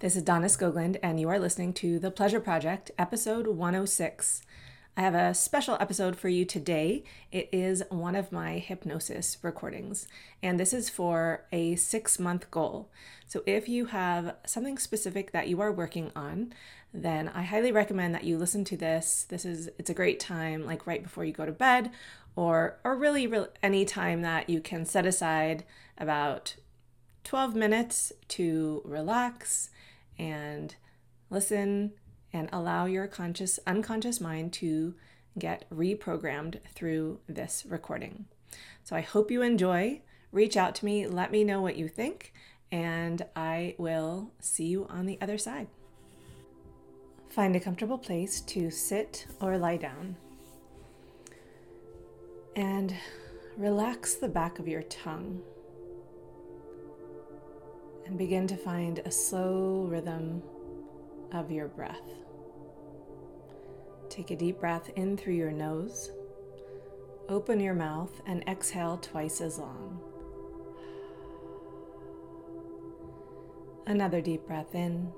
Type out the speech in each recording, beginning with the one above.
This is Donna Skoglund, and you are listening to The Pleasure Project, episode 106. I have a special episode for you today. It is one of my hypnosis recordings, and this is for a six month goal. So, if you have something specific that you are working on, then I highly recommend that you listen to this. This is it's a great time, like right before you go to bed, or or really, really any time that you can set aside about 12 minutes to relax and listen and allow your conscious unconscious mind to get reprogrammed through this recording. So I hope you enjoy. Reach out to me, let me know what you think, and I will see you on the other side. Find a comfortable place to sit or lie down. And relax the back of your tongue and begin to find a slow rhythm of your breath. Take a deep breath in through your nose. Open your mouth and exhale twice as long. Another deep breath in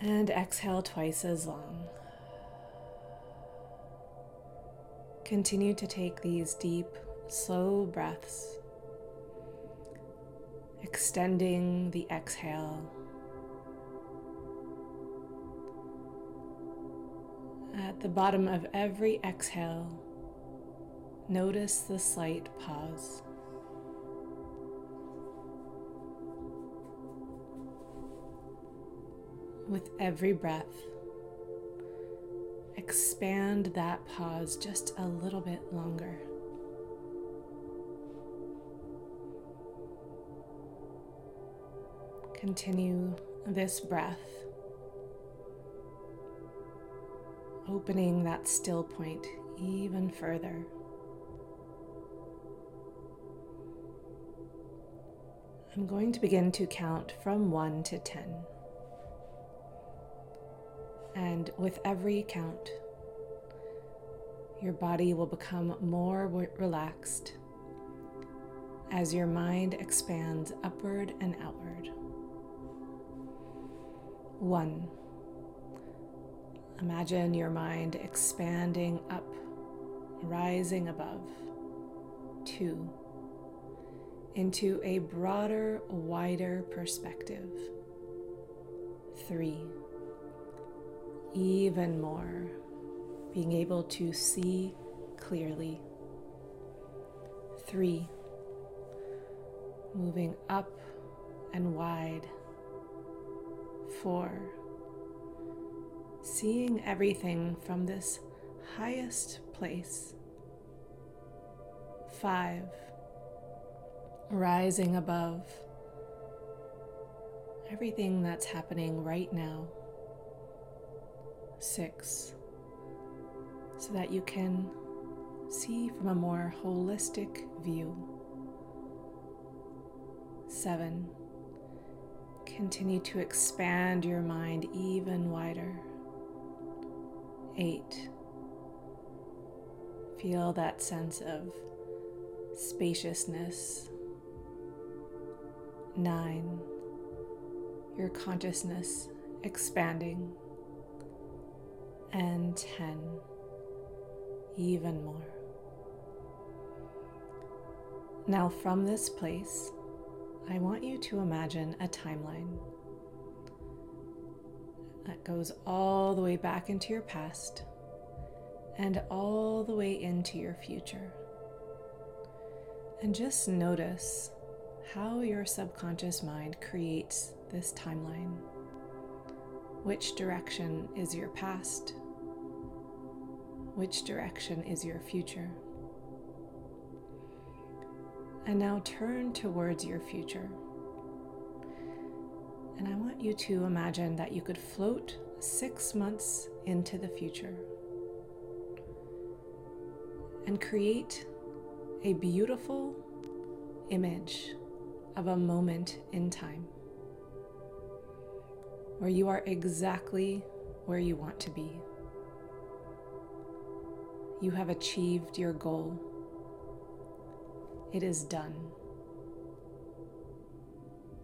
and exhale twice as long. Continue to take these deep, slow breaths extending the exhale. At the bottom of every exhale, notice the slight pause. With every breath, expand that pause just a little bit longer. Continue this breath, opening that still point even further. I'm going to begin to count from 1 to 10. And with every count, your body will become more relaxed as your mind expands upward and outward. One. Imagine your mind expanding up, rising above. Two. Into a broader, wider perspective. Three. Even more, being able to see clearly. Three. Moving up and wide four, seeing everything from this highest place. Five, rising above everything that's happening right now. Six, so that you can see from a more holistic view. Seven, Continue to expand your mind even wider. Eight. Feel that sense of spaciousness. Nine. Your consciousness expanding. And ten. Even more. Now, from this place, I want you to imagine a timeline that goes all the way back into your past and all the way into your future. And just notice how your subconscious mind creates this timeline. Which direction is your past? Which direction is your future? And now turn towards your future. And I want you to imagine that you could float six months into the future and create a beautiful image of a moment in time where you are exactly where you want to be. You have achieved your goal it is done.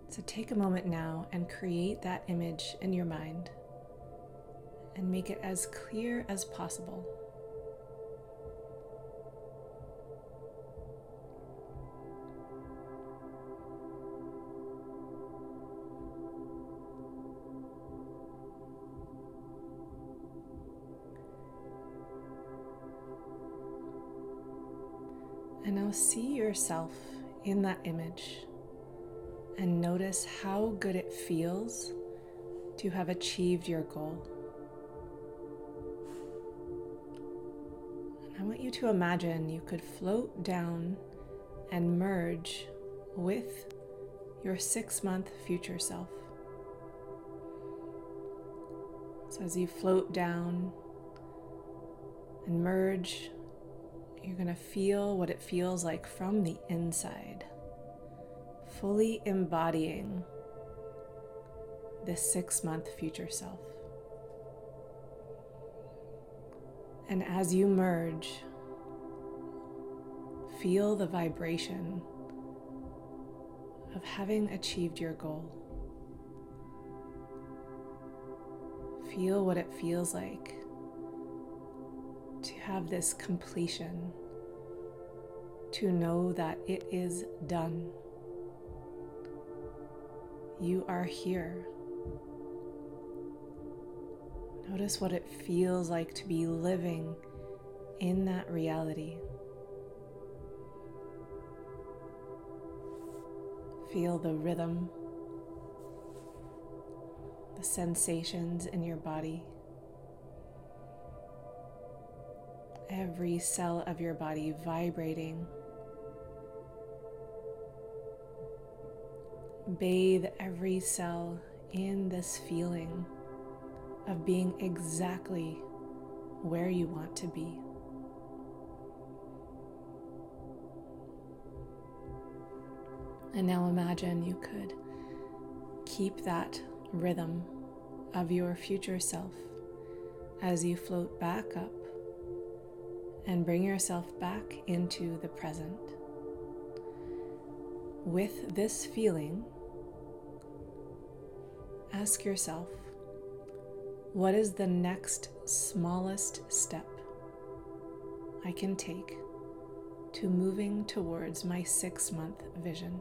So take a moment now and create that image in your mind and make it as clear as possible. Now see yourself in that image and notice how good it feels to have achieved your goal. And I want you to imagine you could float down and merge with your six month future self. So as you float down and merge you're going to feel what it feels like from the inside, fully embodying this six month future self. And as you merge, feel the vibration of having achieved your goal. Feel what it feels like have this completion, to know that it is done. You are here. Notice what it feels like to be living in that reality. Feel the rhythm, the sensations in your body. Every cell of your body vibrating. Bathe every cell in this feeling of being exactly where you want to be. And now imagine you could keep that rhythm of your future self as you float back up and bring yourself back into the present. With this feeling, ask yourself what is the next smallest step I can take to moving towards my six month vision?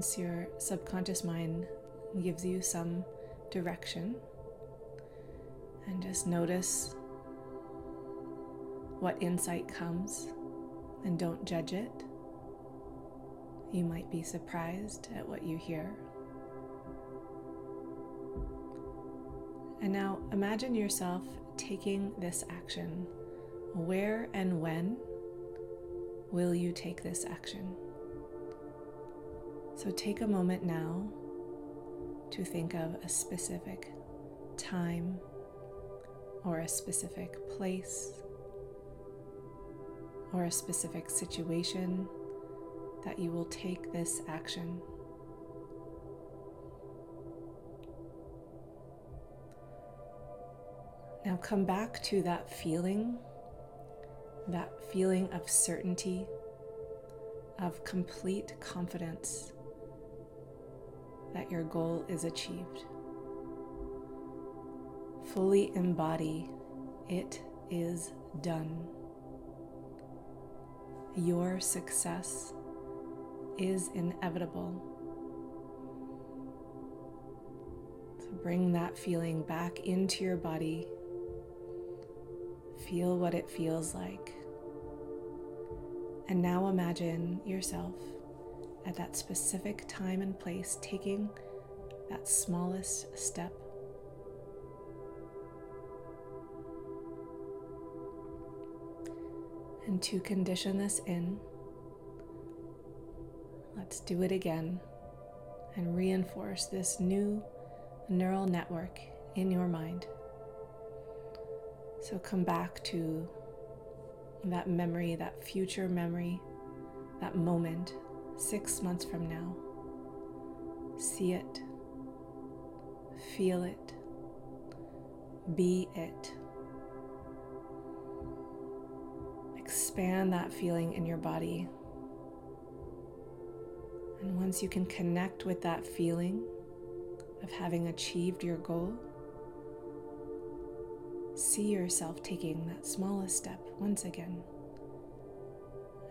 Once your subconscious mind gives you some direction, and just notice what insight comes and don't judge it. You might be surprised at what you hear. And now imagine yourself taking this action. Where and when will you take this action? So take a moment now to think of a specific time or a specific place or a specific situation that you will take this action. Now come back to that feeling, that feeling of certainty, of complete confidence that your goal is achieved. Fully embody it is done. Your success is inevitable. So bring that feeling back into your body. Feel what it feels like. And now imagine yourself at that specific time and place, taking that smallest step. And to condition this in, let's do it again and reinforce this new neural network in your mind. So come back to that memory, that future memory, that moment six months from now. See it, feel it, be it. expand that feeling in your body. And once you can connect with that feeling of having achieved your goal, see yourself taking that smallest step once again.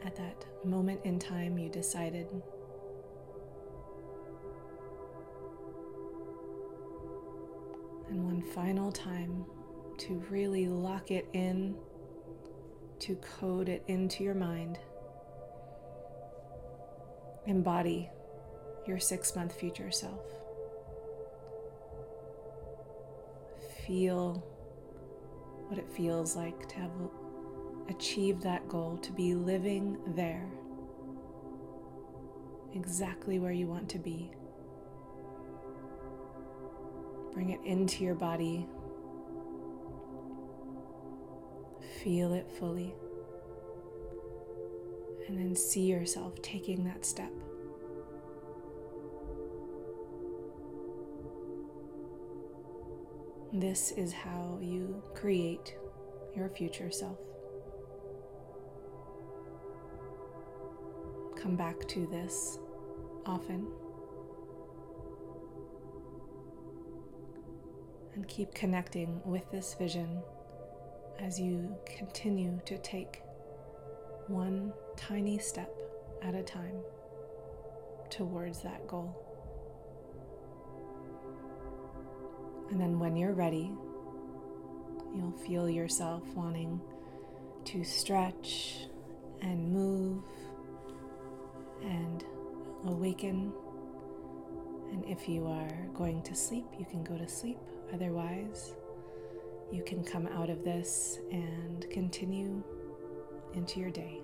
At that moment in time, you decided and one final time to really lock it in, to code it into your mind. Embody your six month future self. Feel what it feels like to have achieved that goal, to be living there, exactly where you want to be. Bring it into your body. Feel it fully. And then see yourself taking that step. This is how you create your future self. Come back to this often. and keep connecting with this vision as you continue to take one tiny step at a time towards that goal. And then when you're ready, you'll feel yourself wanting to stretch and move and awaken. And if you are going to sleep, you can go to sleep. Otherwise, you can come out of this and continue into your day.